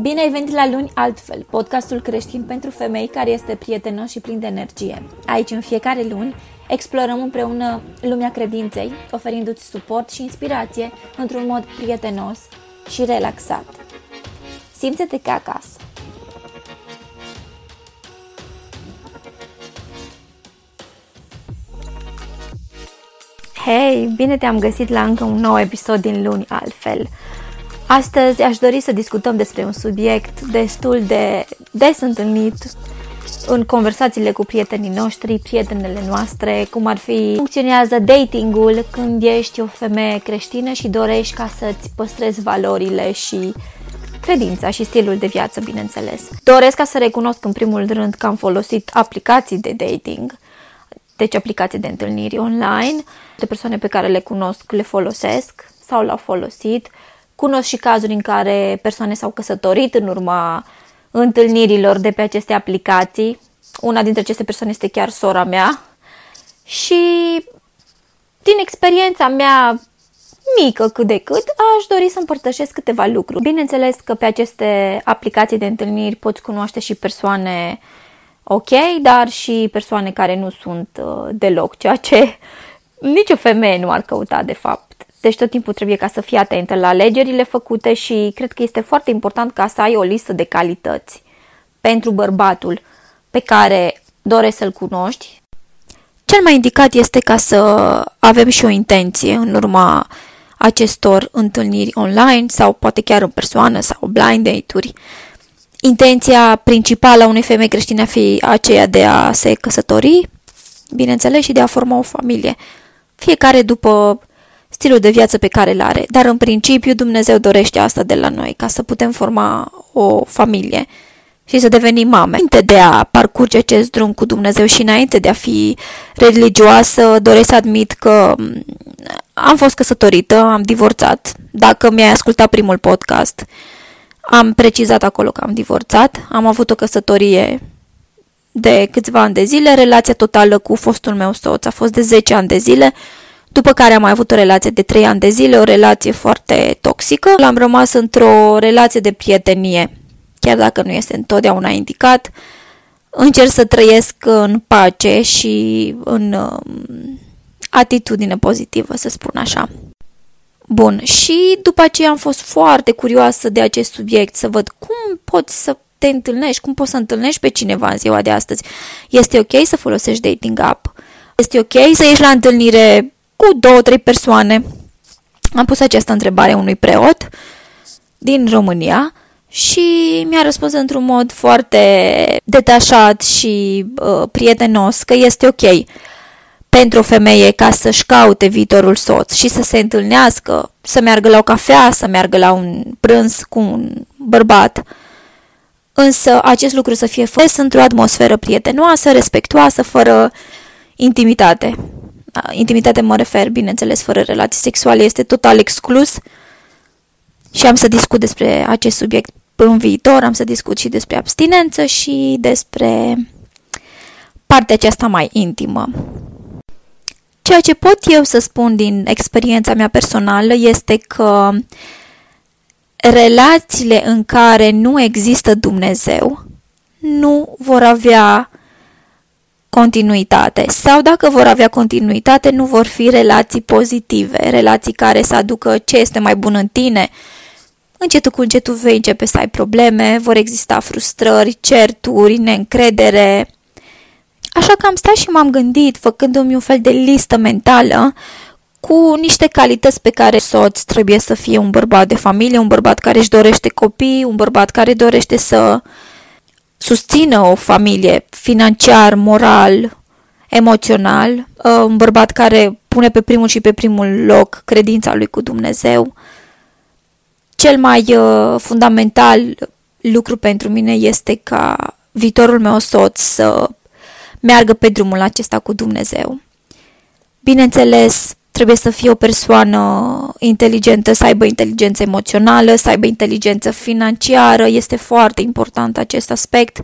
Bine ai venit la Luni Altfel, podcastul creștin pentru femei care este prietenos și plin de energie. Aici, în fiecare luni, explorăm împreună lumea credinței, oferindu-ți suport și inspirație într-un mod prietenos și relaxat. Simte-te ca acasă! Hei, bine te-am găsit la încă un nou episod din Luni Altfel. Astăzi aș dori să discutăm despre un subiect destul de des întâlnit în conversațiile cu prietenii noștri, prietenele noastre, cum ar fi funcționează datingul când ești o femeie creștină și dorești ca să-ți păstrezi valorile și credința și stilul de viață, bineînțeles. Doresc ca să recunosc în primul rând că am folosit aplicații de dating, deci aplicații de întâlniri online, de persoane pe care le cunosc le folosesc sau l-au folosit, Cunosc și cazuri în care persoane s-au căsătorit în urma întâlnirilor de pe aceste aplicații. Una dintre aceste persoane este chiar sora mea. Și din experiența mea mică cât de cât, aș dori să împărtășesc câteva lucruri. Bineînțeles că pe aceste aplicații de întâlniri poți cunoaște și persoane ok, dar și persoane care nu sunt uh, deloc, ceea ce nicio femeie nu ar căuta de fapt. Deci tot timpul trebuie ca să fii atentă la alegerile făcute și cred că este foarte important ca să ai o listă de calități pentru bărbatul pe care dorești să-l cunoști. Cel mai indicat este ca să avem și o intenție în urma acestor întâlniri online sau poate chiar în persoană sau blind date-uri. Intenția principală a unei femei creștine a fi aceea de a se căsători, bineînțeles, și de a forma o familie. Fiecare după stilul de viață pe care îl are. Dar în principiu Dumnezeu dorește asta de la noi, ca să putem forma o familie și să devenim mame. Înainte de a parcurge acest drum cu Dumnezeu și înainte de a fi religioasă, doresc să admit că mm, am fost căsătorită, am divorțat. Dacă mi-ai ascultat primul podcast, am precizat acolo că am divorțat, am avut o căsătorie de câțiva ani de zile, relația totală cu fostul meu soț a fost de 10 ani de zile, după care am mai avut o relație de 3 ani de zile, o relație foarte toxică. L-am rămas într-o relație de prietenie, chiar dacă nu este întotdeauna indicat. Încerc să trăiesc în pace și în um, atitudine pozitivă, să spun așa. Bun, și după aceea am fost foarte curioasă de acest subiect, să văd cum poți să te întâlnești, cum poți să întâlnești pe cineva în ziua de astăzi. Este ok să folosești dating app? Este ok să ieși la întâlnire cu două, trei persoane. Am pus această întrebare unui preot din România și mi-a răspuns într-un mod foarte detașat și uh, prietenos că este ok pentru o femeie ca să-și caute viitorul soț și să se întâlnească, să meargă la o cafea, să meargă la un prânz cu un bărbat. Însă acest lucru să fie făcut într-o atmosferă prietenoasă, respectuoasă, fără intimitate intimitate mă refer, bineînțeles, fără relații sexuale, este total exclus și am să discut despre acest subiect în viitor, am să discut și despre abstinență și despre partea aceasta mai intimă. Ceea ce pot eu să spun din experiența mea personală este că relațiile în care nu există Dumnezeu nu vor avea continuitate sau dacă vor avea continuitate, nu vor fi relații pozitive, relații care să aducă ce este mai bun în tine. Încetul cu încetul vei începe să ai probleme, vor exista frustrări, certuri, neîncredere. Așa că am stat și m-am gândit, făcându-mi un fel de listă mentală cu niște calități pe care soț trebuie să fie un bărbat de familie, un bărbat care își dorește copii, un bărbat care dorește să susțină o familie financiar, moral, emoțional, uh, un bărbat care pune pe primul și pe primul loc credința lui cu Dumnezeu. Cel mai uh, fundamental lucru pentru mine este ca viitorul meu soț să meargă pe drumul acesta cu Dumnezeu. Bineînțeles, trebuie să fie o persoană inteligentă, să aibă inteligență emoțională, să aibă inteligență financiară, este foarte important acest aspect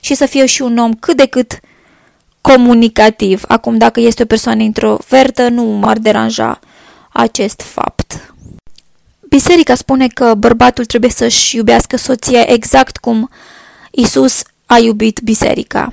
și să fie și un om cât de cât comunicativ. Acum, dacă este o persoană introvertă, nu m-ar deranja acest fapt. Biserica spune că bărbatul trebuie să-și iubească soția exact cum Isus a iubit biserica.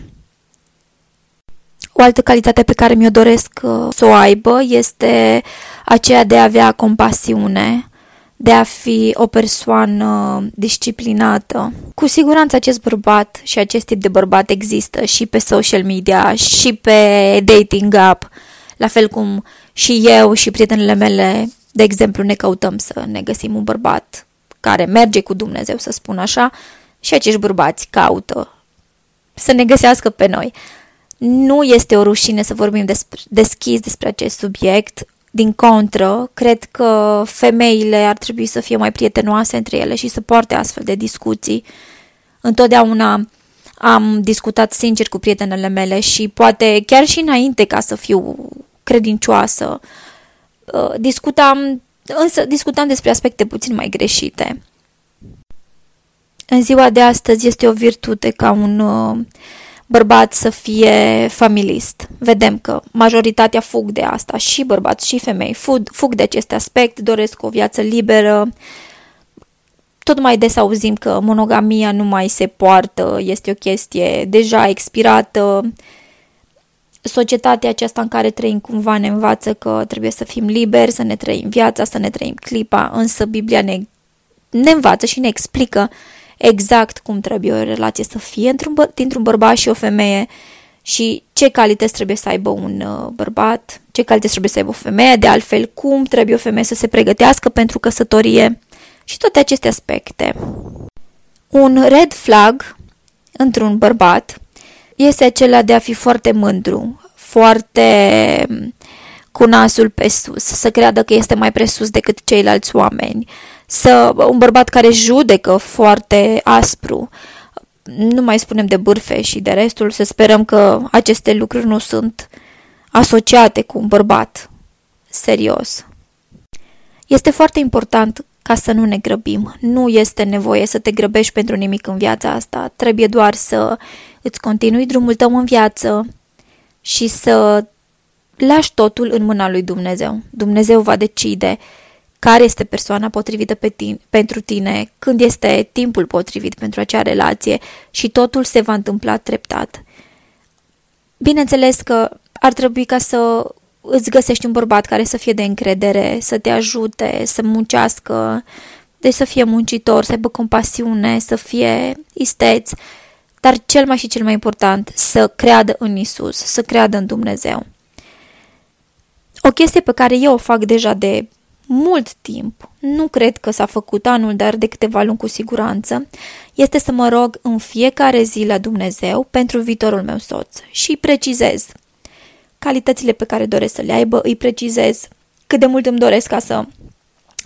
O altă calitate pe care mi-o doresc uh, să o aibă este aceea de a avea compasiune, de a fi o persoană disciplinată. Cu siguranță acest bărbat și acest tip de bărbat există și pe social media, și pe dating app, la fel cum și eu și prietenele mele, de exemplu, ne căutăm să ne găsim un bărbat care merge cu Dumnezeu, să spun așa, și acești bărbați caută să ne găsească pe noi. Nu este o rușine să vorbim despre, deschis despre acest subiect. Din contră, cred că femeile ar trebui să fie mai prietenoase între ele și să poarte astfel de discuții. Întotdeauna am discutat sincer cu prietenele mele și poate chiar și înainte ca să fiu credincioasă, uh, discutam, însă discutam despre aspecte puțin mai greșite. În ziua de astăzi este o virtute ca un uh, bărbat să fie familist. Vedem că majoritatea fug de asta, și bărbați și femei fug, fug de acest aspect, doresc o viață liberă. Tot mai des auzim că monogamia nu mai se poartă, este o chestie deja expirată. Societatea aceasta în care trăim cumva ne învață că trebuie să fim liberi, să ne trăim viața, să ne trăim clipa, însă Biblia ne, ne învață și ne explică exact cum trebuie o relație să fie într-un bă- dintr-un bărbat și o femeie și ce calități trebuie să aibă un uh, bărbat, ce calități trebuie să aibă o femeie, de altfel cum trebuie o femeie să se pregătească pentru căsătorie și toate aceste aspecte. Un red flag într-un bărbat este acela de a fi foarte mândru, foarte mm, cu nasul pe sus, să creadă că este mai presus decât ceilalți oameni, să un bărbat care judecă foarte aspru, nu mai spunem de bârfe și de restul, să sperăm că aceste lucruri nu sunt asociate cu un bărbat serios. Este foarte important ca să nu ne grăbim. Nu este nevoie să te grăbești pentru nimic în viața asta. Trebuie doar să îți continui drumul tău în viață și să lași totul în mâna lui Dumnezeu. Dumnezeu va decide care este persoana potrivită pe tine, pentru tine, când este timpul potrivit pentru acea relație și totul se va întâmpla treptat. Bineînțeles că ar trebui ca să îți găsești un bărbat care să fie de încredere, să te ajute, să muncească, deci să fie muncitor, să aibă compasiune, să fie isteț, dar cel mai și cel mai important, să creadă în Isus, să creadă în Dumnezeu. O chestie pe care eu o fac deja de mult timp, nu cred că s-a făcut anul, dar de câteva luni cu siguranță, este să mă rog în fiecare zi la Dumnezeu pentru viitorul meu soț și precizez. Calitățile pe care doresc să le aibă, îi precizez. Cât de mult îmi doresc ca să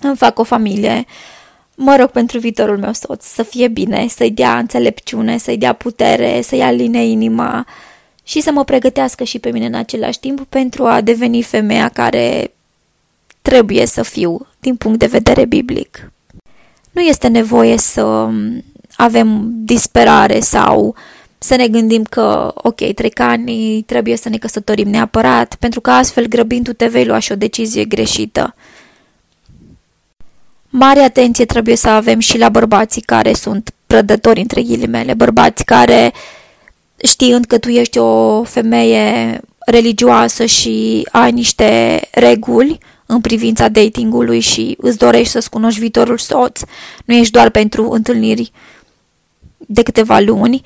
îmi fac o familie, mă rog pentru viitorul meu soț să fie bine, să-i dea înțelepciune, să-i dea putere, să-i aline inima și să mă pregătească și pe mine în același timp pentru a deveni femeia care trebuie să fiu din punct de vedere biblic. Nu este nevoie să avem disperare sau să ne gândim că, ok, trec ani, trebuie să ne căsătorim neapărat, pentru că astfel, grăbindu-te, vei lua și o decizie greșită. Mare atenție trebuie să avem și la bărbații care sunt prădători, între ghilimele, bărbați care, știind că tu ești o femeie religioasă și ai niște reguli, în privința datingului și îți dorești să-ți cunoști viitorul soț, nu ești doar pentru întâlniri de câteva luni,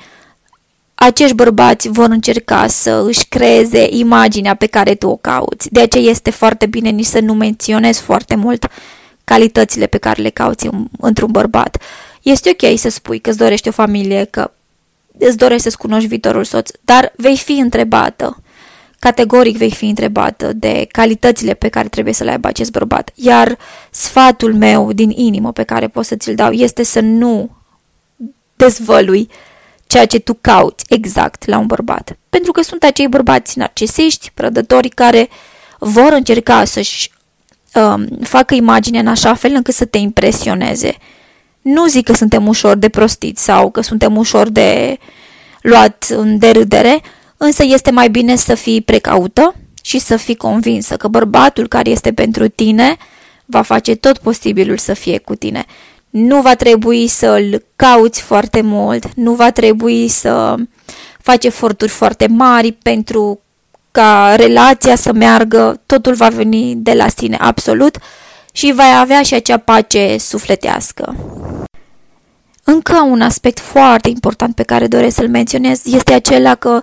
acești bărbați vor încerca să își creeze imaginea pe care tu o cauți. De aceea este foarte bine nici să nu menționezi foarte mult calitățile pe care le cauți într-un bărbat. Este ok să spui că îți dorești o familie, că îți dorești să-ți cunoști viitorul soț, dar vei fi întrebată categoric vei fi întrebată de calitățile pe care trebuie să le aibă acest bărbat. Iar sfatul meu din inimă pe care pot să ți-l dau este să nu dezvălui ceea ce tu cauți exact la un bărbat. Pentru că sunt acei bărbați narcisiști, prădători care vor încerca să-și um, facă imaginea în așa fel încât să te impresioneze. Nu zic că suntem ușor de prostiți sau că suntem ușor de luat în derâdere, însă este mai bine să fii precaută și să fii convinsă că bărbatul care este pentru tine va face tot posibilul să fie cu tine. Nu va trebui să-l cauți foarte mult, nu va trebui să faci eforturi foarte mari pentru ca relația să meargă, totul va veni de la sine absolut și vai avea și acea pace sufletească. Încă un aspect foarte important pe care doresc să-l menționez este acela că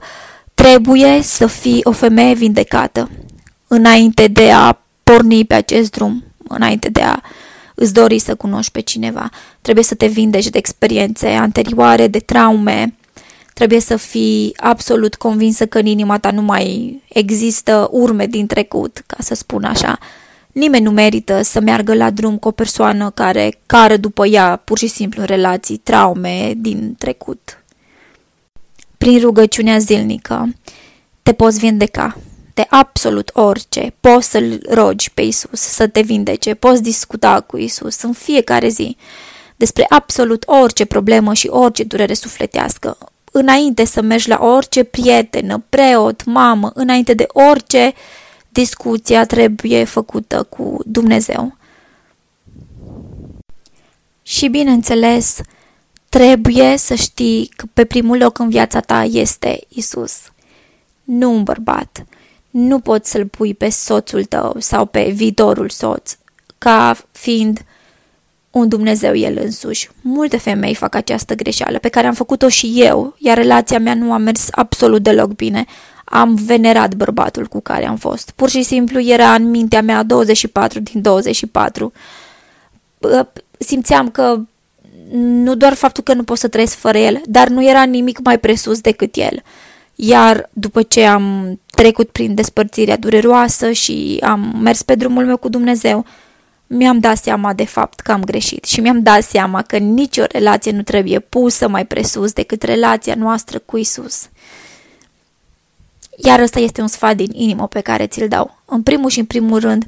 trebuie să fii o femeie vindecată înainte de a porni pe acest drum, înainte de a îți dori să cunoști pe cineva. Trebuie să te vindeci de experiențe anterioare, de traume. Trebuie să fii absolut convinsă că în inima ta nu mai există urme din trecut, ca să spun așa. Nimeni nu merită să meargă la drum cu o persoană care cară după ea pur și simplu în relații, traume din trecut. Prin rugăciunea zilnică te poți vindeca de absolut orice. Poți să-L rogi pe Isus să te vindece, poți discuta cu Isus în fiecare zi despre absolut orice problemă și orice durere sufletească. Înainte să mergi la orice prietenă, preot, mamă, înainte de orice discuția trebuie făcută cu Dumnezeu. Și bineînțeles, trebuie să știi că pe primul loc în viața ta este Isus, nu un bărbat. Nu poți să-l pui pe soțul tău sau pe viitorul soț ca fiind un Dumnezeu el însuși. Multe femei fac această greșeală pe care am făcut-o și eu, iar relația mea nu a mers absolut deloc bine am venerat bărbatul cu care am fost. Pur și simplu era în mintea mea 24 din 24. Simțeam că nu doar faptul că nu pot să trăiesc fără el, dar nu era nimic mai presus decât el. Iar după ce am trecut prin despărțirea dureroasă și am mers pe drumul meu cu Dumnezeu, mi-am dat seama de fapt că am greșit și mi-am dat seama că nicio relație nu trebuie pusă mai presus decât relația noastră cu Isus. Iar ăsta este un sfat din inimă pe care ți-l dau. În primul și în primul rând,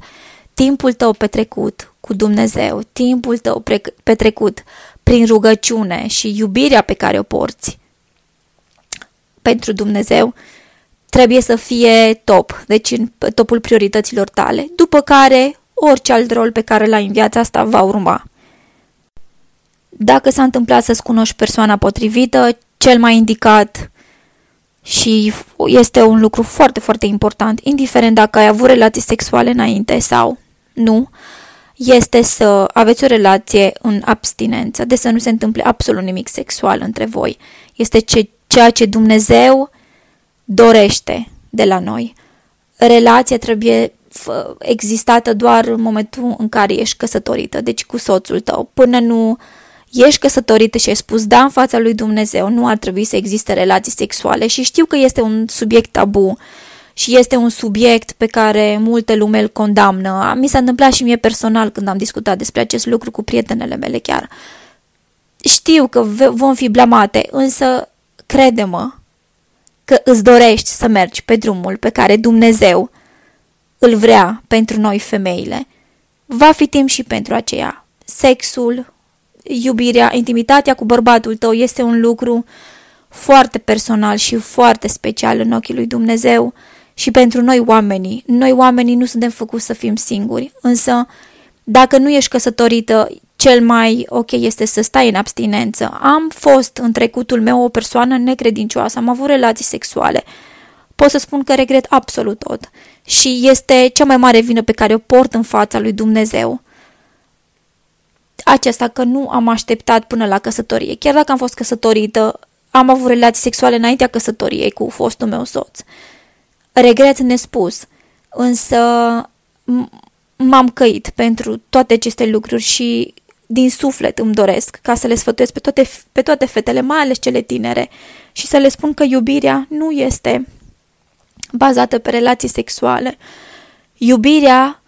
timpul tău petrecut cu Dumnezeu, timpul tău petrecut prin rugăciune și iubirea pe care o porți pentru Dumnezeu, trebuie să fie top, deci în topul priorităților tale, după care orice alt rol pe care l-ai în viața asta va urma. Dacă s-a întâmplat să-ți cunoști persoana potrivită, cel mai indicat și este un lucru foarte, foarte important, indiferent dacă ai avut relații sexuale înainte sau nu, este să aveți o relație în abstinență, de să nu se întâmple absolut nimic sexual între voi. Este ce, ceea ce Dumnezeu dorește de la noi. Relația trebuie existată doar în momentul în care ești căsătorită, deci cu soțul tău, până nu ești căsătorită și ai spus da în fața lui Dumnezeu, nu ar trebui să existe relații sexuale și știu că este un subiect tabu și este un subiect pe care multe lume îl condamnă. Mi s-a întâmplat și mie personal când am discutat despre acest lucru cu prietenele mele chiar. Știu că vom fi blamate, însă crede-mă că îți dorești să mergi pe drumul pe care Dumnezeu îl vrea pentru noi femeile. Va fi timp și pentru aceea. Sexul, iubirea, intimitatea cu bărbatul tău este un lucru foarte personal și foarte special în ochii lui Dumnezeu și pentru noi oamenii. Noi oamenii nu suntem făcuți să fim singuri, însă dacă nu ești căsătorită, cel mai ok este să stai în abstinență. Am fost în trecutul meu o persoană necredincioasă, am avut relații sexuale. Pot să spun că regret absolut tot și este cea mai mare vină pe care o port în fața lui Dumnezeu acesta că nu am așteptat până la căsătorie. Chiar dacă am fost căsătorită, am avut relații sexuale înaintea căsătoriei cu fostul meu soț. Regret nespus, însă m-am căit pentru toate aceste lucruri și din suflet îmi doresc ca să le sfătuiesc pe toate, pe toate fetele, mai ales cele tinere, și să le spun că iubirea nu este bazată pe relații sexuale. Iubirea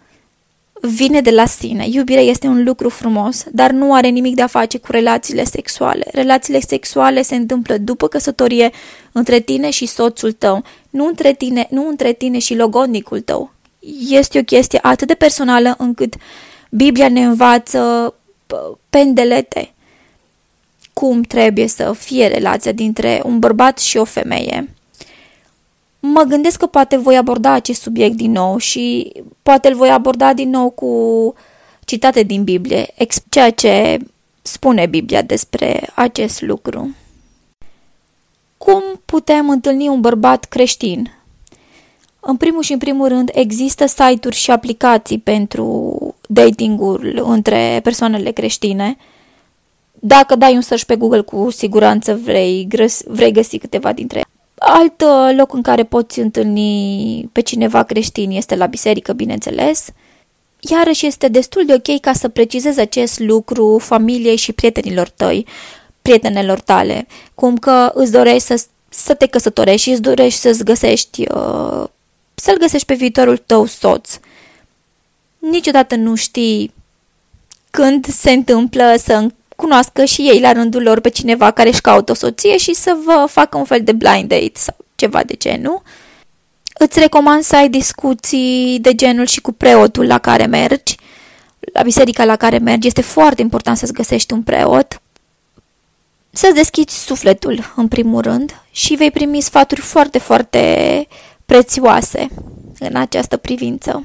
vine de la sine. Iubirea este un lucru frumos, dar nu are nimic de a face cu relațiile sexuale. Relațiile sexuale se întâmplă după căsătorie între tine și soțul tău, nu între tine, nu între tine și logodnicul tău. Este o chestie atât de personală încât Biblia ne învață pendelete cum trebuie să fie relația dintre un bărbat și o femeie mă gândesc că poate voi aborda acest subiect din nou și poate îl voi aborda din nou cu citate din Biblie, ceea ce spune Biblia despre acest lucru. Cum putem întâlni un bărbat creștin? În primul și în primul rând, există site-uri și aplicații pentru datingul între persoanele creștine. Dacă dai un search pe Google, cu siguranță vrei, vrei găsi câteva dintre ele. Alt uh, loc în care poți întâlni pe cineva creștin este la biserică, bineînțeles. Iarăși este destul de ok ca să precizezi acest lucru familiei și prietenilor tăi, prietenelor tale, cum că îți dorești să, să te căsătorești și îți dorești să-ți găsești, uh, să-l găsești pe viitorul tău soț. Niciodată nu știi când se întâmplă să cunoască și ei la rândul lor pe cineva care își caută o soție și să vă facă un fel de blind date sau ceva de genul. Îți recomand să ai discuții de genul și cu preotul la care mergi, la biserica la care mergi. Este foarte important să-ți găsești un preot. Să-ți deschizi sufletul, în primul rând, și vei primi sfaturi foarte, foarte prețioase în această privință.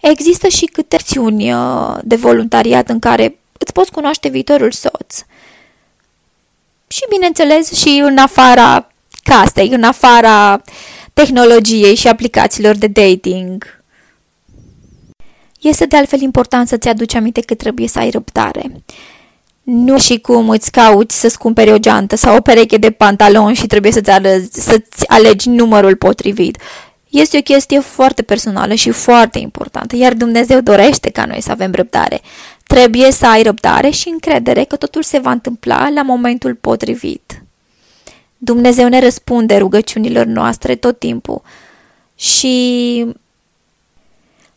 Există și câte acțiuni uh, de voluntariat în care îți poți cunoaște viitorul soț. Și, bineînțeles, și în afara casei, în afara tehnologiei și aplicațiilor de dating. Este de altfel important să-ți aduci aminte că trebuie să ai răbdare. Nu și cum îți cauți să-ți cumperi o geantă sau o pereche de pantaloni și trebuie să-ți, alegi, să-ți alegi numărul potrivit. Este o chestie foarte personală și foarte importantă, iar Dumnezeu dorește ca noi să avem răbdare. Trebuie să ai răbdare și încredere că totul se va întâmpla la momentul potrivit. Dumnezeu ne răspunde rugăciunilor noastre tot timpul și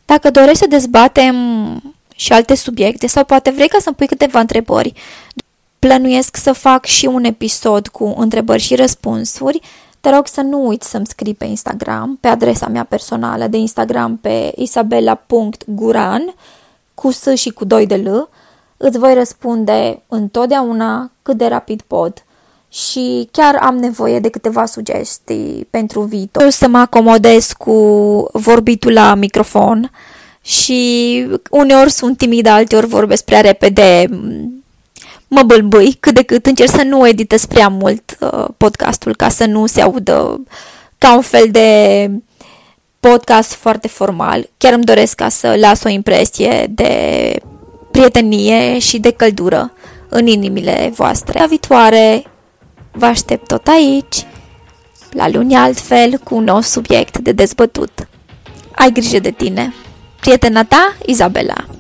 dacă dorești să dezbatem și alte subiecte sau poate vrei ca să-mi pui câteva întrebări, plănuiesc să fac și un episod cu întrebări și răspunsuri, te rog să nu uiți să-mi scrii pe Instagram, pe adresa mea personală de Instagram pe isabela.guran cu S și cu 2 de L. Îți voi răspunde întotdeauna cât de rapid pot și chiar am nevoie de câteva sugestii pentru viitor. Să mă acomodez cu vorbitul la microfon și uneori sunt timidă, alteori vorbesc prea repede, mă bâlbâi cât de cât, încerc să nu editez prea mult uh, podcastul ca să nu se audă ca un fel de podcast foarte formal. Chiar îmi doresc ca să las o impresie de prietenie și de căldură în inimile voastre. La viitoare vă aștept tot aici, la luni altfel, cu un nou subiect de dezbătut. Ai grijă de tine! prietenata Izabela.